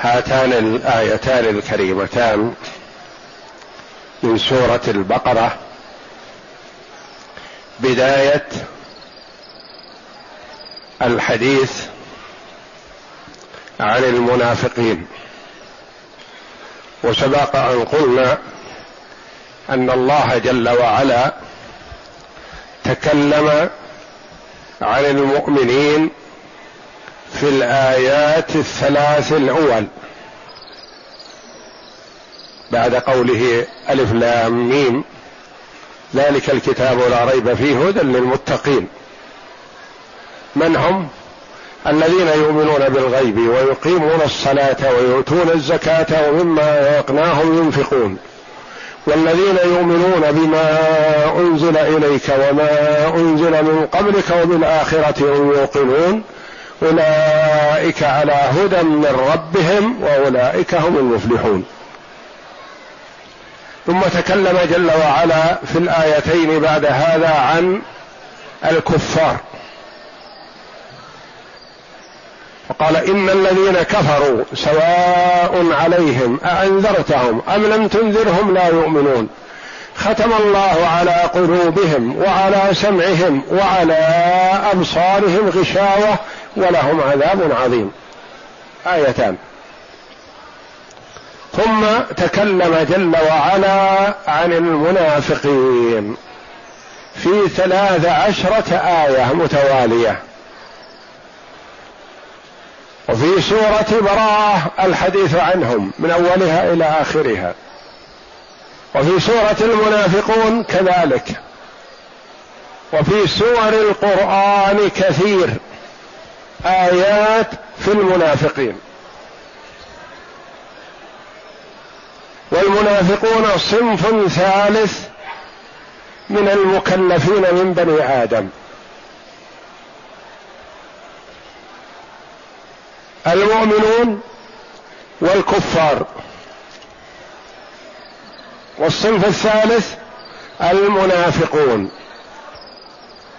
هاتان الايتان الكريمتان من سورة البقرة. بداية الحديث عن المنافقين. وسبق أن قلنا أن الله جل وعلا تكلم عن المؤمنين في الآيات الثلاث الأول. بعد قوله ألف لام ميم. ذلك الكتاب لا ريب فيه هدى للمتقين. من هم؟ الذين يؤمنون بالغيب ويقيمون الصلاة ويؤتون الزكاة ومما رزقناهم ينفقون. والذين يؤمنون بما أنزل إليك وما أنزل من قبلك وبالآخرة هم يوقنون. أولئك على هدى من ربهم وأولئك هم المفلحون. ثم تكلم جل وعلا في الآيتين بعد هذا عن الكفار. وقال إن الذين كفروا سواء عليهم أأنذرتهم أم لم تنذرهم لا يؤمنون. ختم الله على قلوبهم وعلى سمعهم وعلى أبصارهم غشاوة ولهم عذاب عظيم. آيتان. ثم تكلم جل وعلا عن المنافقين في ثلاث عشرة آية متوالية. وفي سورة براءة الحديث عنهم من أولها إلى آخرها. وفي سورة المنافقون كذلك. وفي سور القرآن كثير. آيات في المنافقين. والمنافقون صنف ثالث من المكلفين من بني آدم. المؤمنون والكفار. والصنف الثالث المنافقون.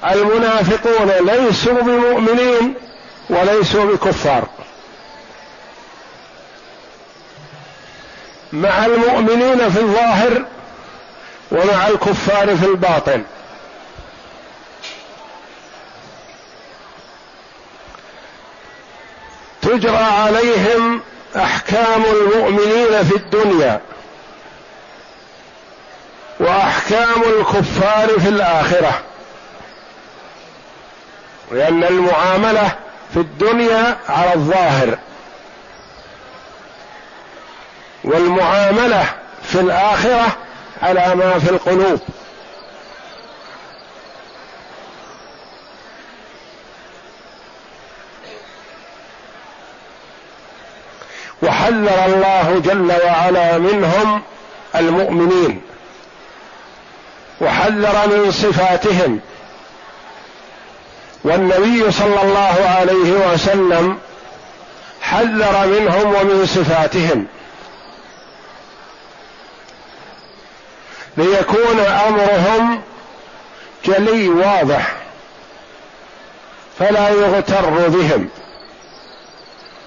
المنافقون ليسوا بمؤمنين وليسوا بكفار. مع المؤمنين في الظاهر ومع الكفار في الباطن. تجرى عليهم أحكام المؤمنين في الدنيا وأحكام الكفار في الآخرة. لأن المعاملة في الدنيا على الظاهر. والمعاملة في الآخرة على ما في القلوب. وحذر الله جل وعلا منهم المؤمنين. وحذر من صفاتهم. والنبي صلى الله عليه وسلم حذر منهم ومن صفاتهم. ليكون أمرهم جلي واضح فلا يغتر بهم.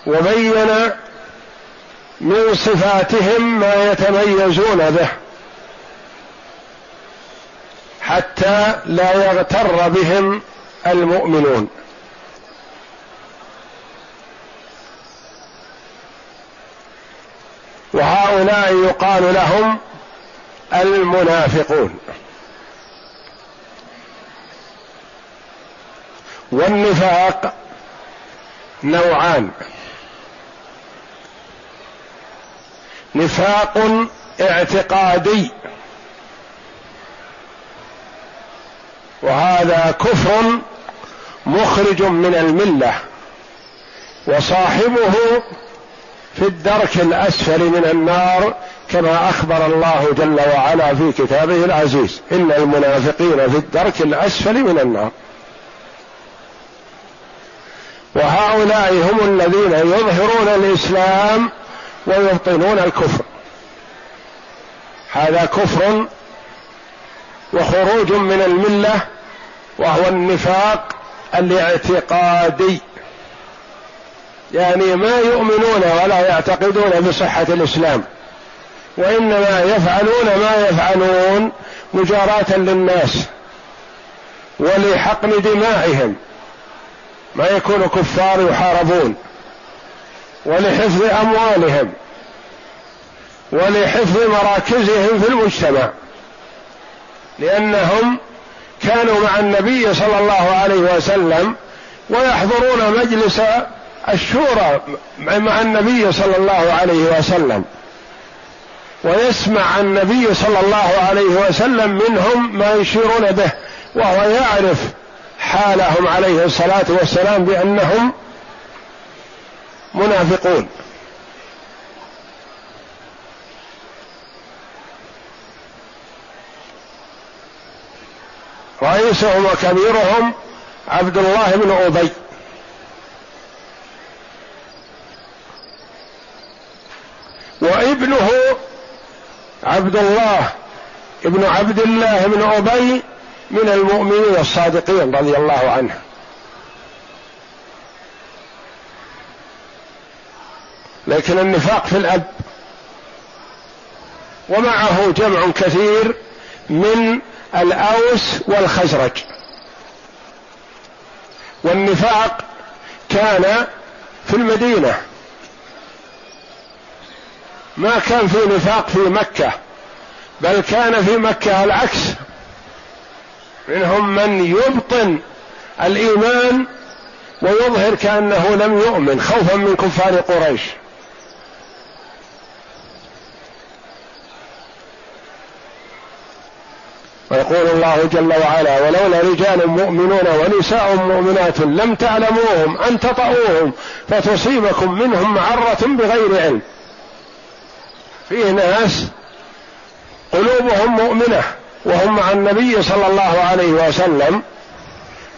وبين من صفاتهم ما يتميزون به حتى لا يغتر بهم المؤمنون. وهؤلاء يقال لهم المنافقون. والنفاق نوعان. نفاق اعتقادي. وهذا كفر مخرج من الملة وصاحبه في الدرك الأسفل من النار كما أخبر الله جل وعلا في كتابه العزيز إن المنافقين في الدرك الأسفل من النار. وهؤلاء هم الذين يظهرون الإسلام ويبطنون الكفر. هذا كفر وخروج من الملة وهو النفاق الاعتقادي. يعني ما يؤمنون ولا يعتقدون بصحة الإسلام وإنما يفعلون ما يفعلون مجاراة للناس ولحقن دمائهم. ما يكون كفار يحاربون ولحفظ أموالهم ولحفظ مراكزهم في المجتمع لأنهم كانوا مع النبي صلى الله عليه وسلم ويحضرون مجلس الشورى مع النبي صلى الله عليه وسلم. ويسمع النبي صلى الله عليه وسلم منهم ما يشيرون به وهو يعرف حالهم عليه الصلاة والسلام بأنهم منافقون. رئيسهم وكبيرهم عبد الله بن أبي. وابنه عبد الله ابن عبد الله بن أبي من المؤمنين الصادقين رضي الله عنه. لكن النفاق في الأب. ومعه جمع كثير من الأوس والخزرج. والنفاق كان في المدينة. ما كان في نفاق في مكة بل كان في مكة العكس. منهم من يبطن الإيمان ويظهر كأنه لم يؤمن خوفا من كفار قريش. ويقول الله جل وعلا ولولا رجال مؤمنون ونساء مؤمنات لم تعلموهم أن تطؤوهم فتصيبكم منهم معرة بغير علم. فيه ناس قلوبهم مؤمنة وهم مع النبي صلى الله عليه وسلم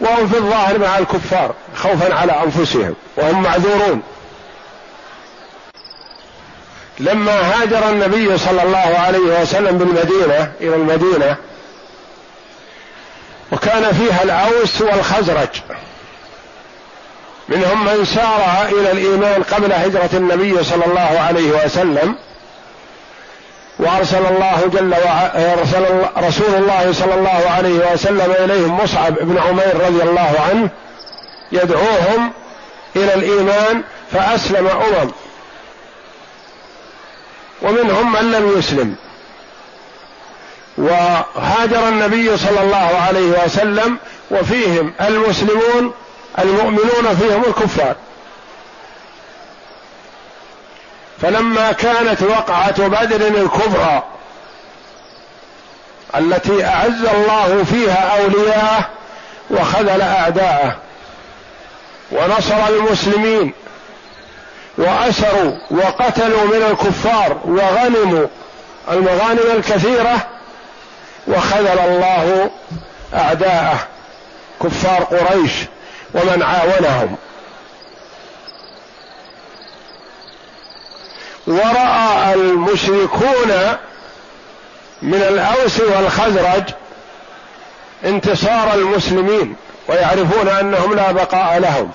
وهم في الظاهر مع الكفار خوفا على أنفسهم وهم معذورون. لما هاجر النبي صلى الله عليه وسلم بالمدينة إلى المدينة وكان فيها الاوس والخزرج. منهم من سار إلى الإيمان قبل هجرة النبي صلى الله عليه وسلم. وأرسل الله جل وعلا أرسل رسول الله صلى الله عليه وسلم إليهم مصعب بن عمير رضي الله عنه يدعوهم إلى الإيمان فأسلم أمم. ومنهم من لم يسلم. وهاجر النبي صلى الله عليه وسلم وفيهم المسلمون المؤمنون فيهم الكفار. فلما كانت وقعة بدر الكبرى التي أعز الله فيها أولياءه وخذل أعداءه ونصر المسلمين وأسروا وقتلوا من الكفار وغنموا المغانم الكثيرة وخذل الله أعداءه كفار قريش ومن عاونهم. ورأى المشركون من الأوس والخزرج انتصار المسلمين ويعرفون أنهم لا بقاء لهم.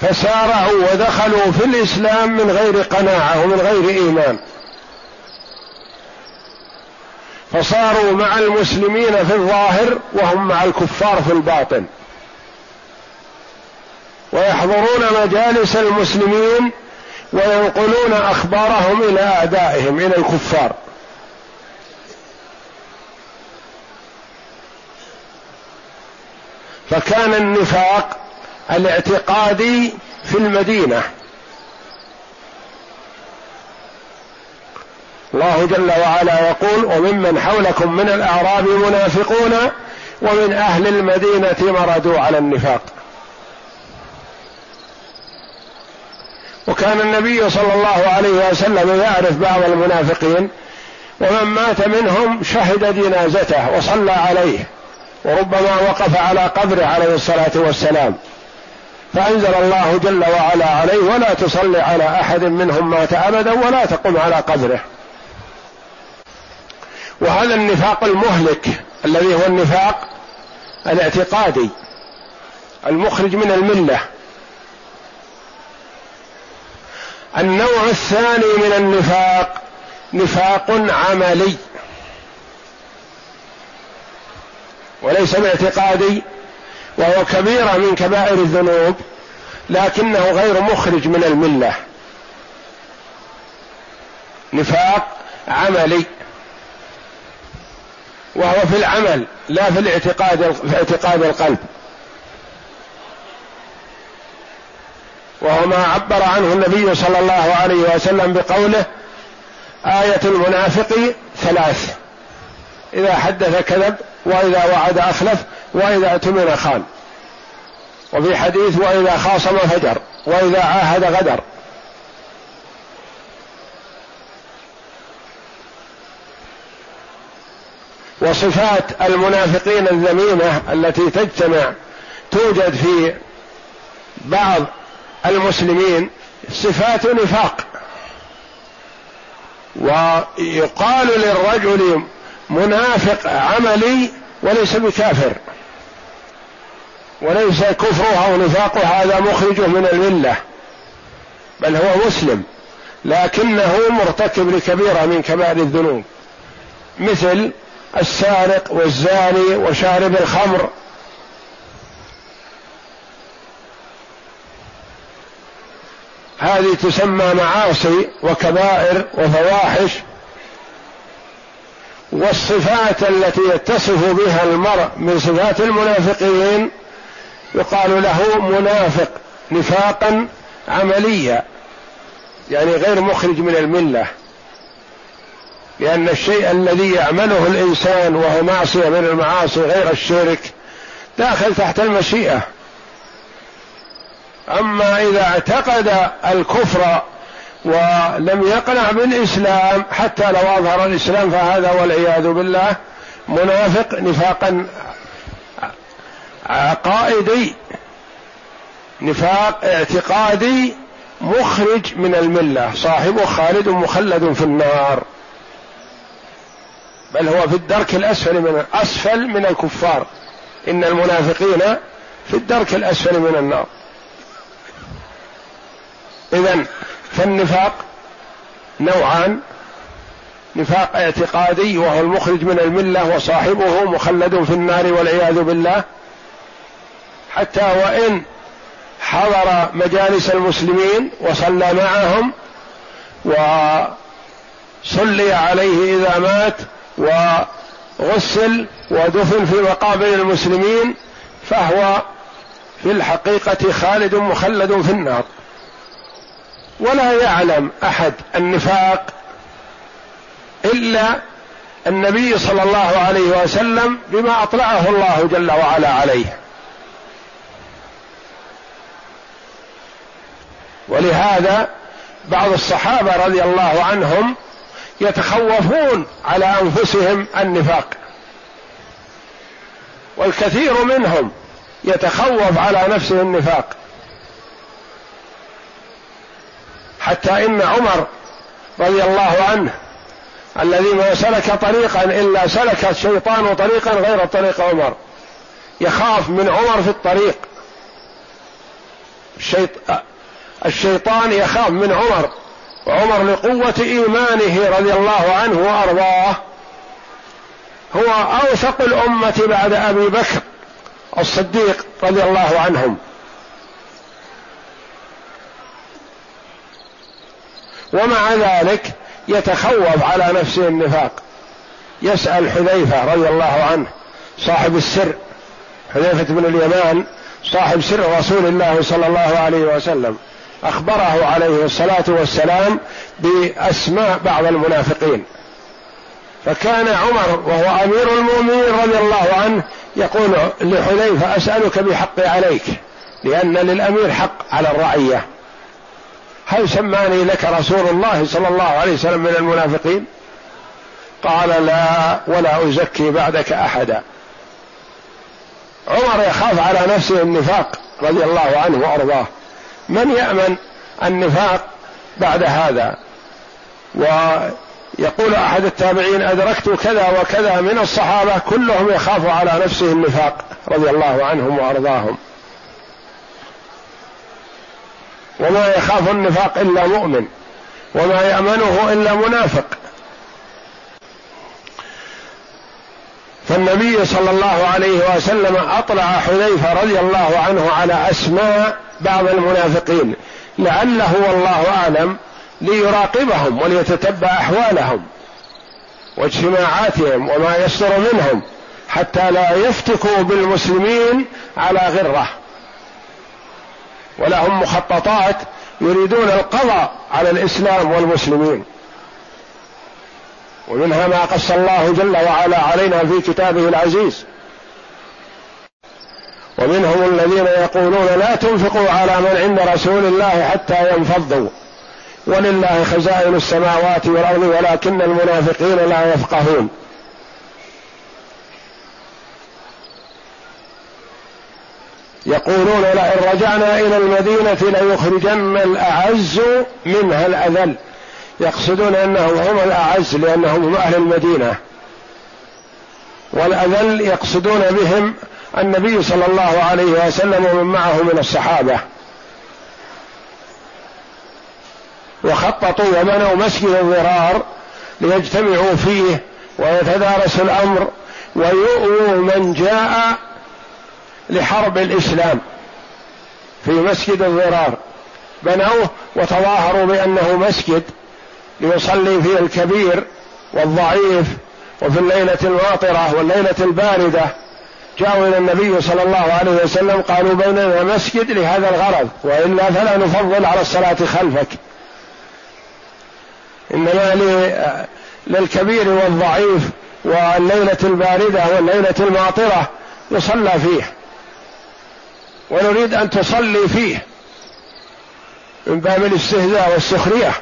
فسارعوا ودخلوا في الإسلام من غير قناعة ومن غير إيمان. فصاروا مع المسلمين في الظاهر وهم مع الكفار في الباطن. ويحضرون مجالس المسلمين وينقلون أخبارهم إلى أعدائهم إلى الكفار. فكان النفاق الاعتقادي في المدينة. الله جل وعلا يقول وممن حولكم من الأعراب منافقون ومن أهل المدينة مردوا على النفاق. وكان النبي صلى الله عليه وسلم يعرف بعض المنافقين ومن مات منهم شهد جنازته وصلى عليه وربما وقف على قبره عليه الصلاة والسلام. فأنزل الله جل وعلا عليه ولا تصلي على أحد منهم مات أبدا ولا تقم على قبره. وهذا النفاق المهلك الذي هو النفاق الاعتقادي المخرج من الملة. النوع الثاني من النفاق نفاق عملي. وليس باعتقادي وهو كبيرة من كبائر الذنوب لكنه غير مخرج من الملة. نفاق عملي. وهو في العمل لا في الاعتقاد في اعتقاد القلب. وهو ما عبر عنه النبي صلى الله عليه وسلم بقوله آية المنافق ثلاث. إذا حدث كذب وإذا وعد أخلف وإذا اؤتمن خان. وفي حديث وإذا خاصم فجر وإذا عاهد غدر. وصفات المنافقين الذميمة التي تجتمع توجد في بعض المسلمين صفات نفاق. ويقال للرجل منافق عملي وليس بكافر. وليس كفره أو نفاقه هذا مخرجه من الملة بل هو مسلم لكنه مرتكب لكبيرة من كبائر الذنوب. مثل السارق والزاني وشارب الخمر. هذه تسمى معاصي وكبائر وفواحش والصفات التي يتصف بها المرء من صفات المنافقين يقال له منافق نفاقا عمليا يعني غير مخرج من الملة. لأن الشيء الذي يعمله الإنسان وهو معصية من المعاصي غير الشرك داخل تحت المشيئة. أما إذا اعتقد الكفر ولم يقنع بالإسلام حتى لو أظهر الإسلام فهذا والعياذ بالله منافق نفاقا عقائدي نفاق اعتقادي مخرج من الملة. صاحبه خالد مخلد في النار. بل هو في الدرك الأسفل من أسفل من الكفار. إن المنافقين في الدرك الأسفل من النار. اذا فالنفاق نوعان. نفاق اعتقادي وهو المخرج من الملة وصاحبه مخلد في النار والعياذ بالله. حتى وإن حضر مجالس المسلمين وصلى معهم وصلي عليه إذا مات وغسل ودفن في مقابر المسلمين فهو في الحقيقة خالد مخلد في النار. ولا يعلم أحد النفاق إلا النبي صلى الله عليه وسلم بما أطلعه الله جل وعلا عليه. ولهذا بعض الصحابة رضي الله عنهم يتخوفون على أنفسهم النفاق. والكثير منهم يتخوف على نفسه النفاق. حتى إن عمر رضي الله عنه الذي ما سلك طريقا إلا سلك الشيطان طريقا غير طريق عمر. يخاف من عمر في الطريق. الشيطان يخاف من عمر. وعمر لقوة إيمانه رضي الله عنه وأرضاه هو أوثق الأمة بعد أبي بكر الصديق رضي الله عنهم. ومع ذلك يتخوف على نفسه النفاق. يسأل حذيفة رضي الله عنه صاحب السر حذيفة بن اليمان صاحب سر رسول الله صلى الله عليه وسلم. أخبره عليه الصلاة والسلام بأسماء بعض المنافقين. فكان عمر وهو أمير المؤمنين رضي الله عنه يقول لحذيفة أسألك بحقي عليك لأن للأمير حق على الرعية. هل سماني لك رسول الله صلى الله عليه وسلم من المنافقين؟ قال لا ولا أزكي بعدك أحدا. عمر يخاف على نفسه النفاق رضي الله عنه وأرضاه. من يأمن النفاق بعد هذا؟ ويقول أحد التابعين أدركت كذا وكذا من الصحابة كلهم يخاف على نفسه النفاق رضي الله عنهم وأرضاهم. وما يخاف النفاق إلا مؤمن وما يأمنه إلا منافق. فالنبي صلى الله عليه وسلم أطلع حذيفة رضي الله عنه على أسماء بعض المنافقين لعله والله أعلم ليراقبهم وليتتبع أحوالهم واجتماعاتهم وما يصدر منهم حتى لا يفتكوا بالمسلمين على غرة. ولهم مخططات يريدون القضاء على الإسلام والمسلمين. ومنها ما قص الله جل وعلا علينا في كتابه العزيز. ومنهم الذين يقولون لا تنفقوا على من عند رسول الله حتى ينفضوا. ولله خزائن السماوات والأرض ولكن المنافقين لا يفقهون. يقولون لئن رجعنا إلى المدينة ليخرجن الأعز منها الأذل. يقصدون أنهم هم الأعز لأنهم هم أهل المدينة. والأذل يقصدون بهم النبي صلى الله عليه وسلم ومن معه من الصحابة. وخططوا وبنوا مسجد الضرار ليجتمعوا فيه ويتدارسوا الأمر ويؤووا من جاء لحرب الإسلام في مسجد الضرار. بنوه وتظاهروا بأنه مسجد ليصلي فيه الكبير والضعيف وفي الليلة الماطره والليلة الباردة. جاءوا إلى النبي صلى الله عليه وسلم قالوا بيننا مسجد لهذا الغرض وإلا فلا نفضل على الصلاة خلفك. إنما للكبير والضعيف والليلة الباردة والليلة الماطره يصلى فيه. ونريد أن تصلي فيه من باب الاستهزاء والسخرية.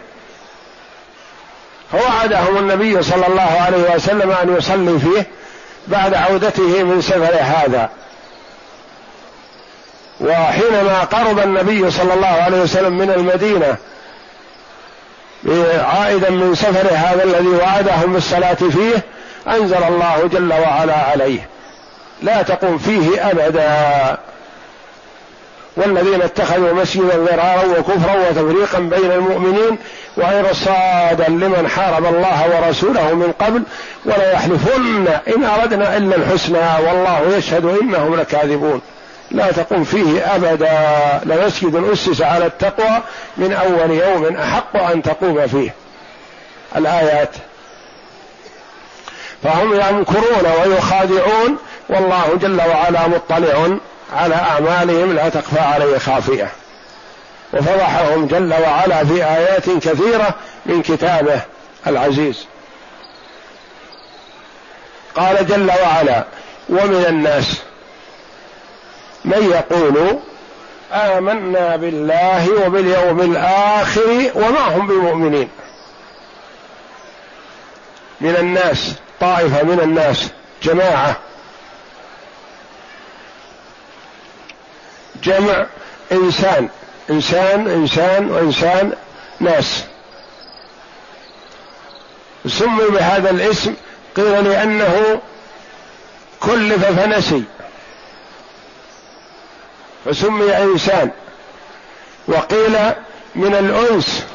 فوعدهم النبي صلى الله عليه وسلم أن يصلي فيه بعد عودته من سفر هذا. وحينما قرب النبي صلى الله عليه وسلم من المدينة عائدا من سفره هذا الذي وعدهم بالصلاه فيه أنزل الله جل وعلا عليه. لا تقم فيه أبدا. والذين اتخذوا مسجدا ضرارا وكفرا وتفريقا بين المؤمنين وإرصادا لمن حارب الله ورسوله من قبل ولا يحلفن. إن أردنا إلا الحسنى والله يشهد إنهم لكاذبون. لا تقم فيه أبدا. لمسجد أسس على التقوى من أول يوم أحق أن تقوم فيه. الآيات. فهم يمكرون ويخادعون والله جل وعلا مطلع على أعمالهم لا تخفى عليه خافية. وفضحهم جل وعلا في آيات كثيرة من كتابه العزيز. قال جل وعلا ومن الناس من يقول آمنا بالله وباليوم الآخر وما هم بمؤمنين. من الناس طائفة من الناس جماعة. جمع إنسان. إنسان إنسان وإنسان ناس. سمي بهذا الاسم قيل لأنه كلف فنسي. فسمي إنسان. وقيل من الأنس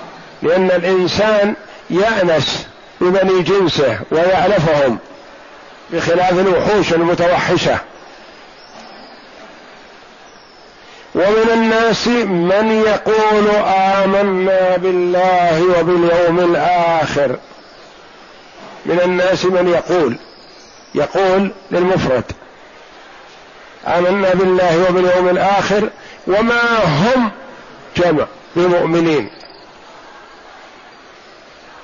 لأن الإنسان يأنس ببني جنسه ويعرفهم بخلاف الوحوش المتوحشة. ومن الناس من يقول آمنا بالله وباليوم الآخر. من الناس من يقول يقول للمفرد آمنا بالله وباليوم الآخر وما هم جمع بمؤمنين.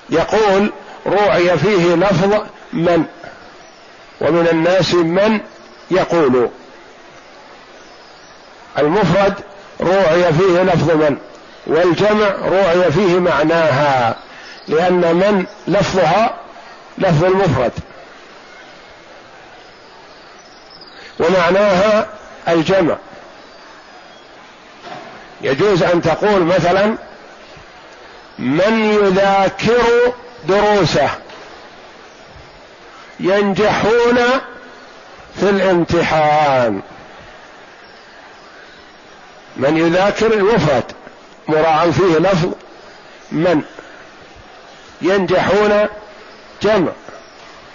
يقول روعي فيه لفظ من ومن الناس من يقول. المفرد روعي فيه لفظ من؟ والجمع روعي فيه معناها لأن من لفظها لفظ المفرد. ومعناها الجمع. يجوز أن تقول مثلا من يذاكر دروسه ينجحون في الامتحان. من يذاكر المفرد مراعى فيه لفظ من ينجحون جمع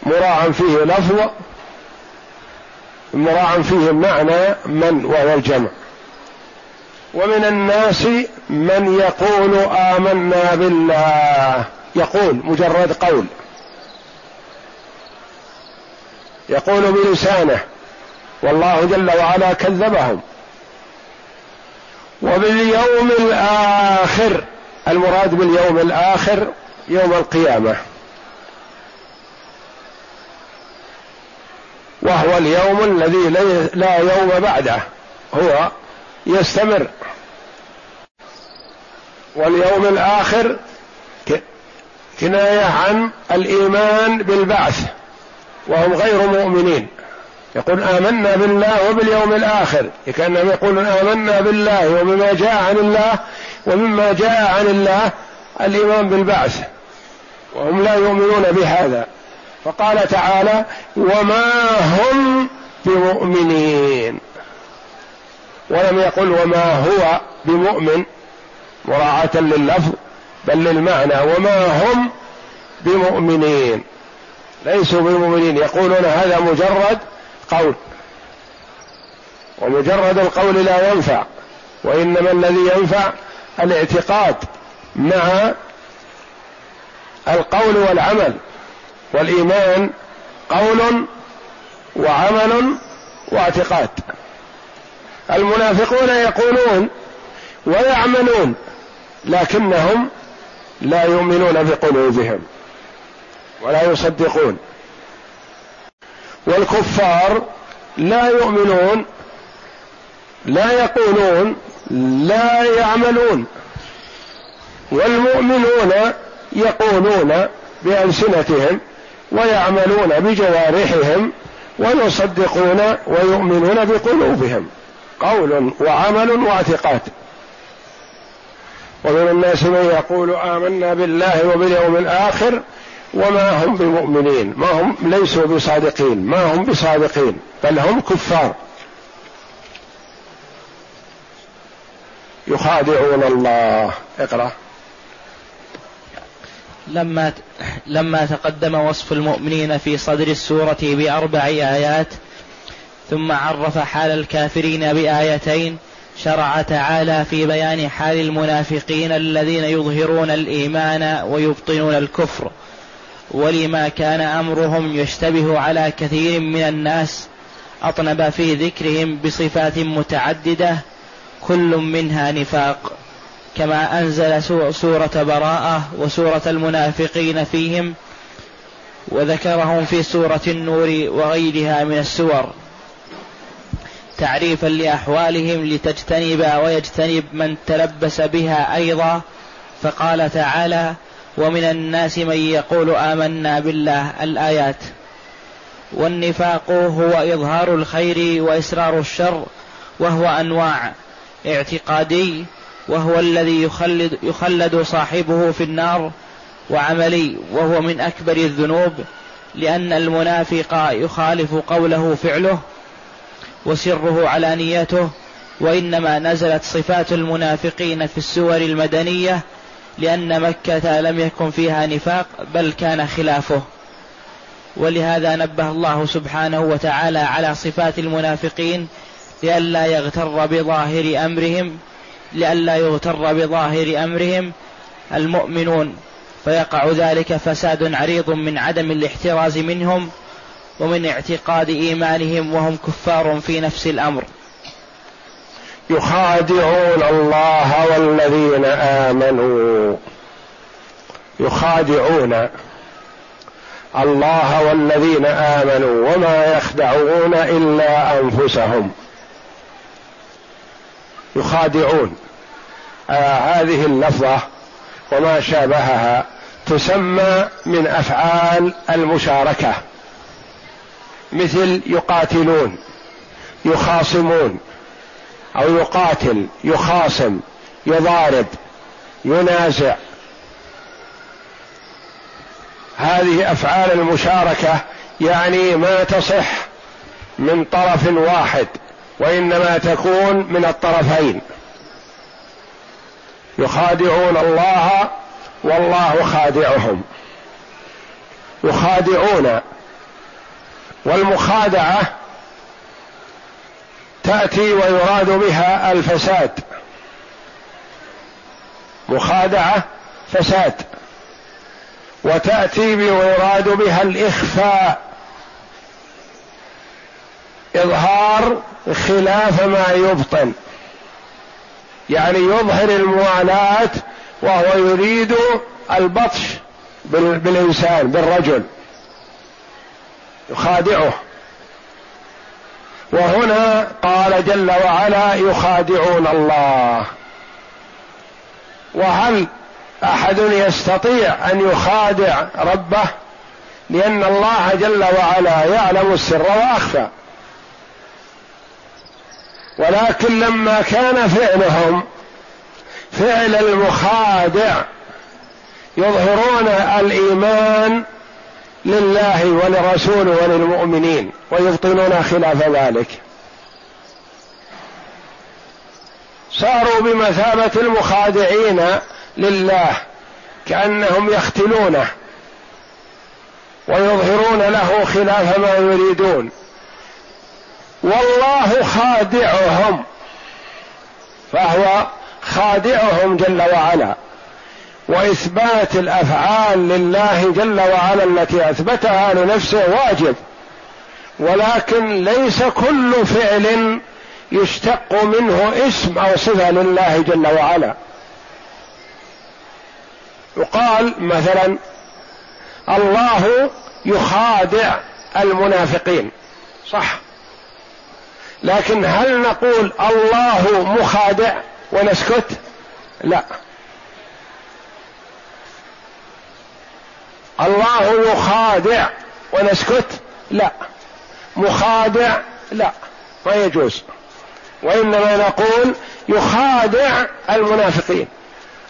مراعى فيه لفظ مراعى فيه معنى من وهو الجمع. ومن الناس من يقول آمنا بالله يقول مجرد قول. يقول بلسانه والله جل وعلا كذبهم. وباليوم الآخر المراد باليوم الآخر يوم القيامة. وهو اليوم الذي لا يوم بعده هو يستمر. واليوم الآخر كناية عن الإيمان بالبعث وهم غير مؤمنين. يقول آمنا بالله وباليوم الآخر كأنهم يقولون آمنا بالله وبما جاء عن الله ومما جاء عن الله الإيمان بالبعث وهم لا يؤمنون بهذا. فقال تعالى وما هم بمؤمنين. ولم يقل وما هو بمؤمن مراعاة لللفظ بل للمعنى وما هم بمؤمنين. ليسوا بمؤمنين يقولون هذا مجرد قول ومجرد القول لا ينفع وإنما الذي ينفع الاعتقاد مع القول والعمل. والإيمان قول وعمل واعتقاد. المنافقون يقولون ويعملون لكنهم لا يؤمنون بقلوبهم ولا يصدقون. والكفار لا يؤمنون لا يقولون لا يعملون. والمؤمنون يقولون بألسنتهم ويعملون بجوارحهم ويصدقون ويؤمنون بقلوبهم. قول وعمل واعتقاد. ومن الناس من يقول آمنا بالله وباليوم الآخر وما هم بمؤمنين ما هم ليسوا بصادقين ما هم بصادقين بل هم كفار. يخادعون الله. اقرأ. لما لما تقدم وصف المؤمنين في صدر السورة بأربع آيات ثم عرف حال الكافرين بآيتين شرع تعالى في بيان حال المنافقين الذين يظهرون الإيمان ويبطنون الكفر. ولما كان أمرهم يشتبه على كثير من الناس أطنب في ذكرهم بصفات متعددة كل منها نفاق كما أنزل سورة براءة وسورة المنافقين فيهم وذكرهم في سورة النور وغيرها من السور. تعريفا لأحوالهم لتجتنب ويجتنب من تلبس بها أيضا فقال تعالى ومن الناس من يقول آمنا بالله الآيات والنفاق هو إظهار الخير وإسرار الشر وهو أنواع اعتقادي وهو الذي يخلد, يخلد صاحبه في النار وعملي وهو من أكبر الذنوب لأن المنافق يخالف قوله فعله وسره علانيته وإنما نزلت صفات المنافقين في السور المدنية لأن مكة لم يكن فيها نفاق بل كان خلافه. ولهذا نبه الله سبحانه وتعالى على صفات المنافقين لئلا يغتر بظاهر أمرهم لئلا يغتر بظاهر أمرهم المؤمنون. فيقع ذلك فساد عريض من عدم الاحتراز منهم ومن اعتقاد إيمانهم وهم كفار في نفس الأمر. يخادعون الله والذين آمنوا. يخادعون الله والذين آمنوا وما يخدعون إلا أنفسهم. يخادعون. آه هذه اللفظة وما شابهها تسمى من أفعال المشاركة. مثل يقاتلون يخاصمون أو يقاتل يخاصم يضارب ينازع. هذه أفعال المشاركة يعني ما تصح من طرف واحد وإنما تكون من الطرفين. يخادعون الله والله خادعهم. يخادعون والمخادعة تأتي ويراد بها الفساد. مخادعة فساد. وتأتي ويراد بها الإخفاء. إظهار خلاف ما يبطن. يعني يظهر الموالاه وهو يريد البطش بالإنسان بالرجل. يخادعه. وهنا قال جل وعلا يخادعون الله. وهل أحد يستطيع أن يخادع ربه؟ لأن الله جل وعلا يعلم السر وأخفى. ولكن لما كان فعلهم فعل المخادع يظهرون الإيمان لله ولرسوله وللمؤمنين ويبطنون خلاف ذلك. صاروا بمثابة المخادعين لله كأنهم يختلونه ويظهرون له خلاف ما يريدون. والله خادعهم فهو خادعهم جل وعلا. وإثبات الأفعال لله جل وعلا التي أثبتها لنفسه واجب. ولكن ليس كل فعل يشتق منه اسم أو صفة لله جل وعلا. يقال مثلا الله يخادع المنافقين. صح. لكن هل نقول الله مخادع ونسكت؟ لا. الله يخادع ونسكت؟ لا. مخادع؟ لا. ما يجوز. وإنما نقول يخادع المنافقين.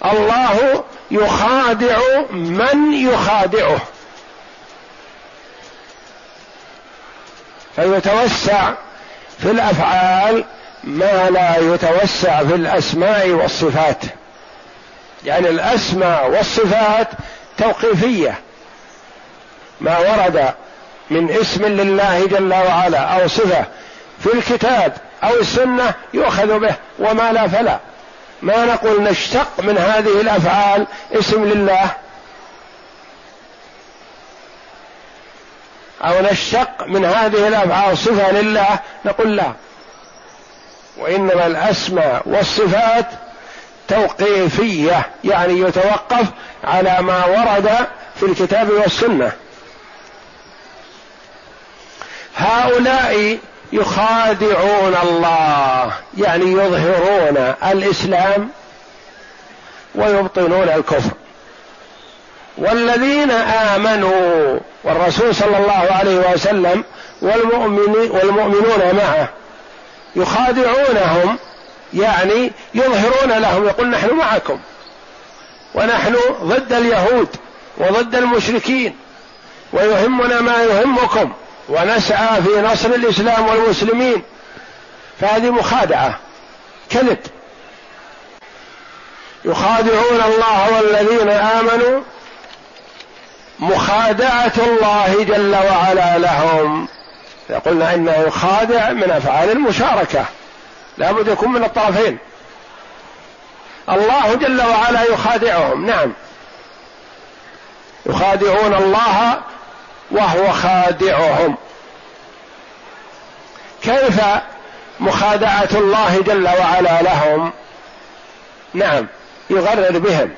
الله يخادع من يخادعه. فيتوسع في الأفعال ما لا يتوسع في الأسماء والصفات. يعني الأسماء والصفات توقيفية. ما ورد من اسم لله جل وعلا أو صفة في الكتاب أو السنة يؤخذ به وما لا فلا. ما نقول نشتق من هذه الأفعال اسم لله؟ أو نشتق من هذه الأفعال صفة لله؟ نقول لا. وإنما الأسماء والصفات توقيفية يعني يتوقف على ما ورد في الكتاب والسنة. هؤلاء يخادعون الله يعني يظهرون الإسلام ويبطنون الكفر. والذين آمنوا والرسول صلى الله عليه وسلم والمؤمنين والمؤمنون معه يخادعونهم يعني يظهرون لهم يقول نحن معكم ونحن ضد اليهود وضد المشركين ويهمنا ما يهمكم. ونسعى في نصر الإسلام والمسلمين. فهذه مخادعة كذب. يخادعون الله والذين آمنوا مخادعة الله جل وعلا لهم. قلنا إنه يخادع من أفعال المشاركة لابد يكون من الطرفين. الله جل وعلا يخادعهم نعم. يخادعون الله وهو خادعهم. كيف مخادعة الله جل وعلا لهم؟ نعم يغرر بهم.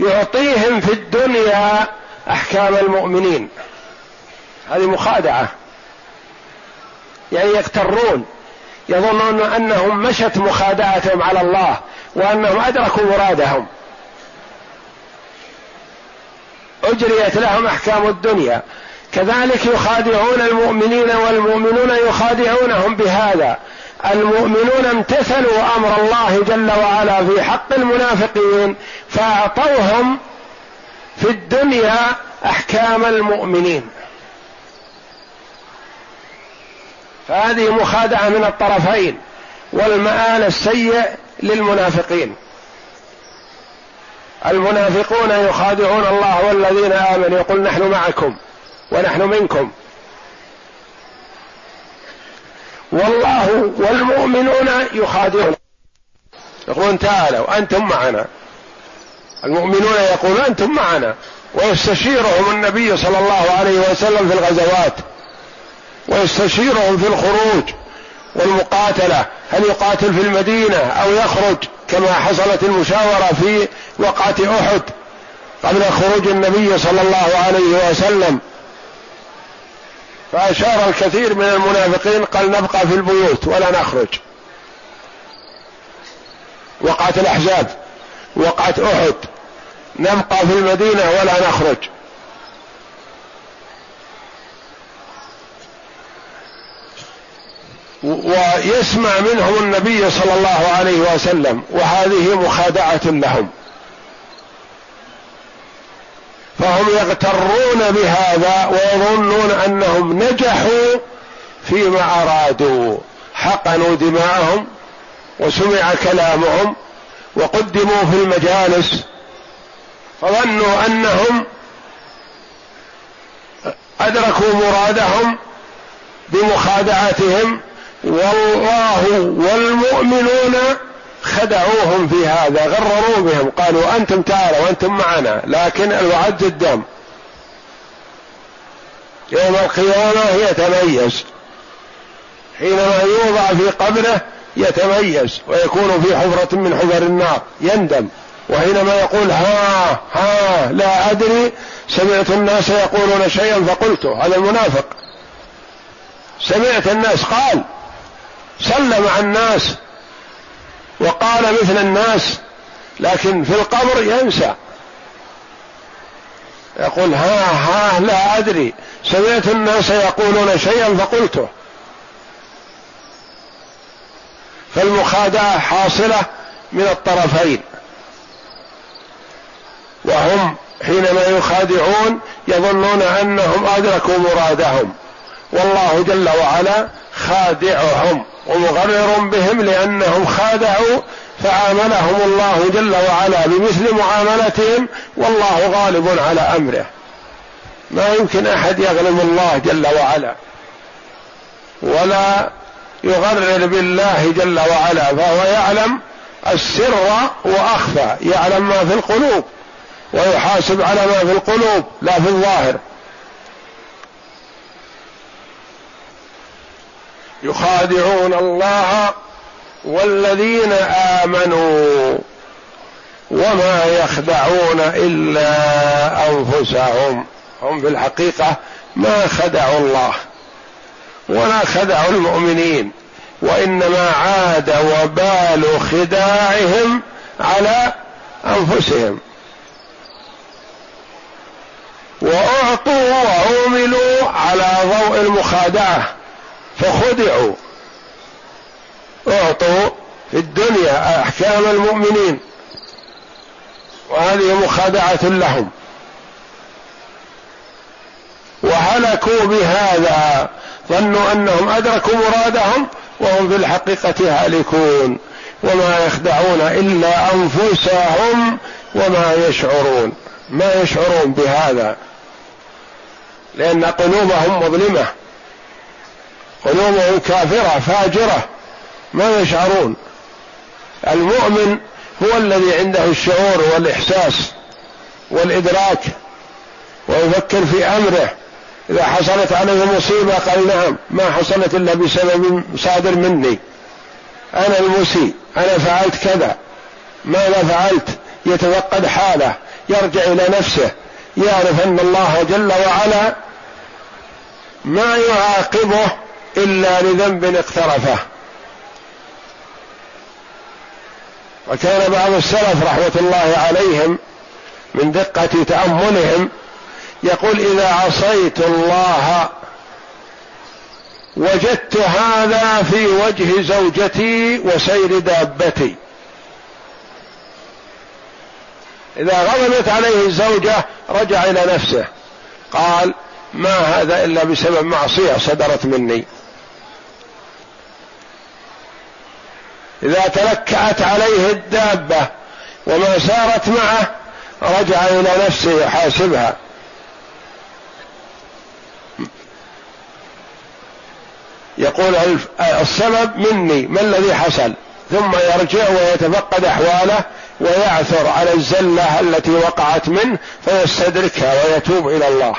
يعطيهم في الدنيا أحكام المؤمنين. هذه مخادعة. يعني يغترون يظنون أنهم مشت مخادعتهم على الله وأنهم أدركوا مرادهم. أجريت لهم أحكام الدنيا. كذلك يخادعون المؤمنين والمؤمنون يخادعونهم بهذا. المؤمنون امتثلوا أمر الله جل وعلا في حق المنافقين فأعطوهم في الدنيا أحكام المؤمنين. فهذه مخادعة من الطرفين والمآل السيء للمنافقين. المنافقون يخادعون الله والذين آمنوا يقول نحن معكم ونحن منكم. والله والمؤمنون يخادعون. يقولون تعالوا أنتم معنا. المؤمنون يقولون أنتم معنا. ويستشيرهم النبي صلى الله عليه وسلم في الغزوات. ويستشيرهم في الخروج والمقاتلة. هل يقاتل في المدينة أو يخرج؟ كما حصلت المشاورة في وقعة أحد قبل خروج النبي صلى الله عليه وسلم. فأشار الكثير من المنافقين قال نبقى في البيوت ولا نخرج. وقعة الأحزاب وقعة أحد نبقى في المدينة ولا نخرج. ويسمع منهم النبي صلى الله عليه وسلم وهذه مخادعة لهم. فهم يغترون بهذا ويظنون أنهم نجحوا فيما أرادوا. حقنوا دماءهم وسمع كلامهم وقدموا في المجالس فظنوا أنهم أدركوا مرادهم بمخادعتهم والله والمؤمنون خدعوهم في هذا غرروا بهم قالوا أنتم تعالوا وأنتم معنا لكن الوعد الدم يوم القيامة يتميز. حينما يوضع في قبره يتميز ويكون في حفرة من حفر النار يندم. وحينما يقول ها ها لا أدري سمعت الناس يقولون شيئا فقلته هذا المنافق. سمعت الناس قال. صلى مع الناس وقال مثل الناس لكن في القبر ينسى. يقول ها ها لا أدري سمعت الناس يقولون شيئا فقلته. فالمخادعة حاصلة من الطرفين. وهم حينما يخادعون يظنون أنهم أدركوا مرادهم. والله جل وعلا خادعهم ومغرر بهم لأنهم خادعوا فعاملهم الله جل وعلا بمثل معاملتهم والله غالب على أمره. ما يمكن أحد يغلب الله جل وعلا ولا يغرر بالله جل وعلا فهو يعلم السر وأخفى يعلم ما في القلوب ويحاسب على ما في القلوب لا في الظاهر. يخادعون الله والذين آمنوا وما يخدعون إلا أنفسهم. هم في الحقيقة ما خدعوا الله ولا خدعوا المؤمنين وإنما عاد وبال خداعهم على أنفسهم. وأعطوا وعوملوا على ضوء المخادعة. فخدعوا. أعطوا في الدنيا أحكام المؤمنين. وهذه مخادعة لهم. وهلكوا بهذا. ظنوا أنهم أدركوا مرادهم وهم في الحقيقة هالكون. وما يخدعون إلا أنفسهم وما يشعرون. ما يشعرون بهذا. لأن قلوبهم مظلمة. قلوبهم كافرة فاجرة. ما يشعرون؟ المؤمن هو الذي عنده الشعور والإحساس والإدراك. ويفكر في أمره. إذا حصلت عليه مصيبة قال نعم ما حصلت إلا بسبب صادر مني. أنا المسيء أنا فعلت كذا. ماذا فعلت؟ يتفقد حاله يرجع إلى نفسه يعرف أن الله جل وعلا ما يعاقبه إلا لذنب اقترفه. وكان بعض السلف رحمة الله عليهم من دقة تأملهم يقول إذا عصيت الله وجدت هذا في وجه زوجتي وسير دابتي. إذا غضبت عليه الزوجة رجع إلى نفسه. قال ما هذا إلا بسبب معصية صدرت مني. إذا تلكأت عليه الدابة وما سارت معه رجع إلى نفسه يحاسبها. يقول السبب مني ما الذي حصل؟ ثم يرجع ويتفقد أحواله ويعثر على الزلة التي وقعت منه فيستدركها ويتوب إلى الله.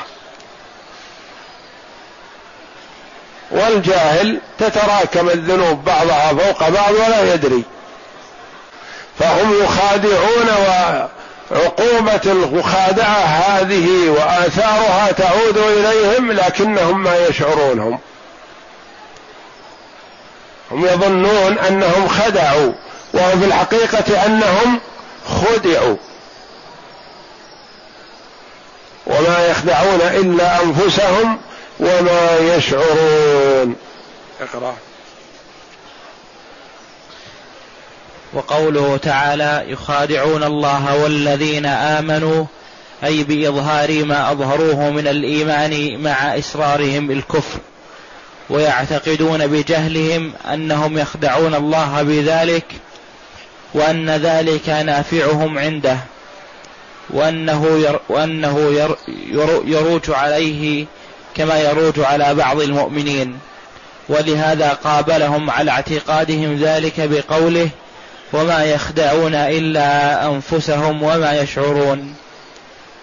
والجاهل تتراكم الذنوب بعضها فوق بعض ولا يدري. فهم يخادعون وعقوبة المخادعة هذه وآثارها تعود إليهم لكنهم ما يشعرونهم. هم يظنون أنهم خدعوا وهو في الحقيقة أنهم خدعوا. وما يخدعون إلا أنفسهم وما يشعرون. اقرأ. وقوله تعالى يخادعون الله والذين آمنوا أي بإظهار ما أظهروه من الإيمان مع إسرارهم الكفر ويعتقدون بجهلهم أنهم يخدعون الله بذلك وأن ذلك نافعهم عنده وأنه, ير وأنه ير يروج عليه كما يروج على بعض المؤمنين. ولهذا قابلهم على اعتقادهم ذلك بقوله وما يخدعون إلا أنفسهم وما يشعرون.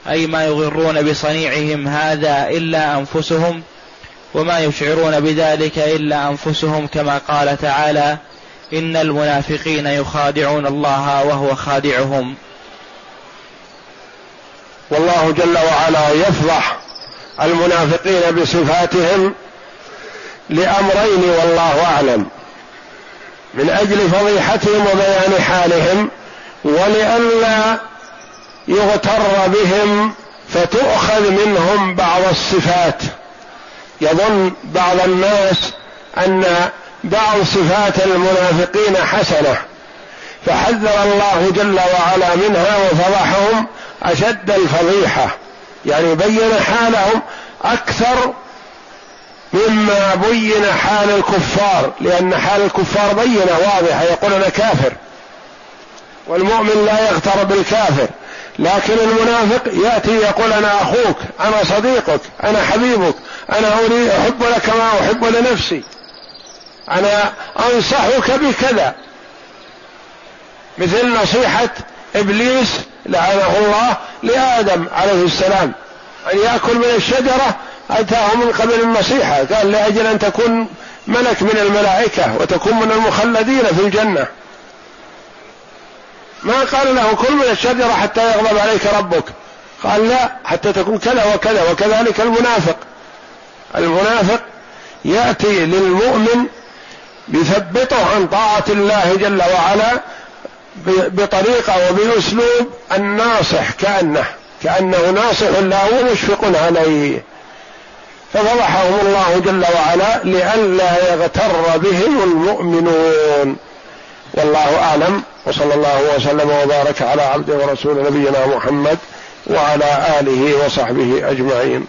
أي ما يغرون بصنيعهم هذا إلا أنفسهم وما يشعرون بذلك إلا أنفسهم كما قال تعالى إن المنافقين يخادعون الله وهو خادعهم. والله جل وعلا يفضح المنافقين بصفاتهم لأمرين والله أعلم. من أجل فضيحتهم وبيان حالهم ولئلا يغتر بهم فتؤخذ منهم بعض الصفات. يظن بعض الناس أن بعض صفات المنافقين حسنة فحذر الله جل وعلا منها وفضحهم أشد الفضيحة. يعني بين حالهم أكثر مما بين حال الكفار لأن حال الكفار بينة واضحة يقول أنا كافر والمؤمن لا يغتر بالكافر لكن المنافق يأتي يقول أنا أخوك أنا صديقك أنا حبيبك أنا أريد أحب لك ما أحب لنفسي أنا أنصحك بكذا. مثل نصيحة إبليس لعنه الله لآدم عليه السلام. أن يأكل من الشجرة أتاه من قبل النصيحه قال لأجل أن تكون ملك من الملائكة وتكون من المخلدين في الجنة. ما قال له كل من الشجرة حتى يغضب عليك ربك. قال لا حتى تكون كذا وكذا وكذلك المنافق. المنافق يأتي للمؤمن يثبطه عن طاعة الله جل وعلا بطريقة وباسلوب الناصح كأنه كأنه ناصح له ومشفق عليه. ففضحهم الله جل وعلا لئلا يغتر بهم المؤمنون. والله أعلم. وصلى الله وسلم وبارك على عبده ورسول نبينا محمد وعلى آله وصحبه أجمعين.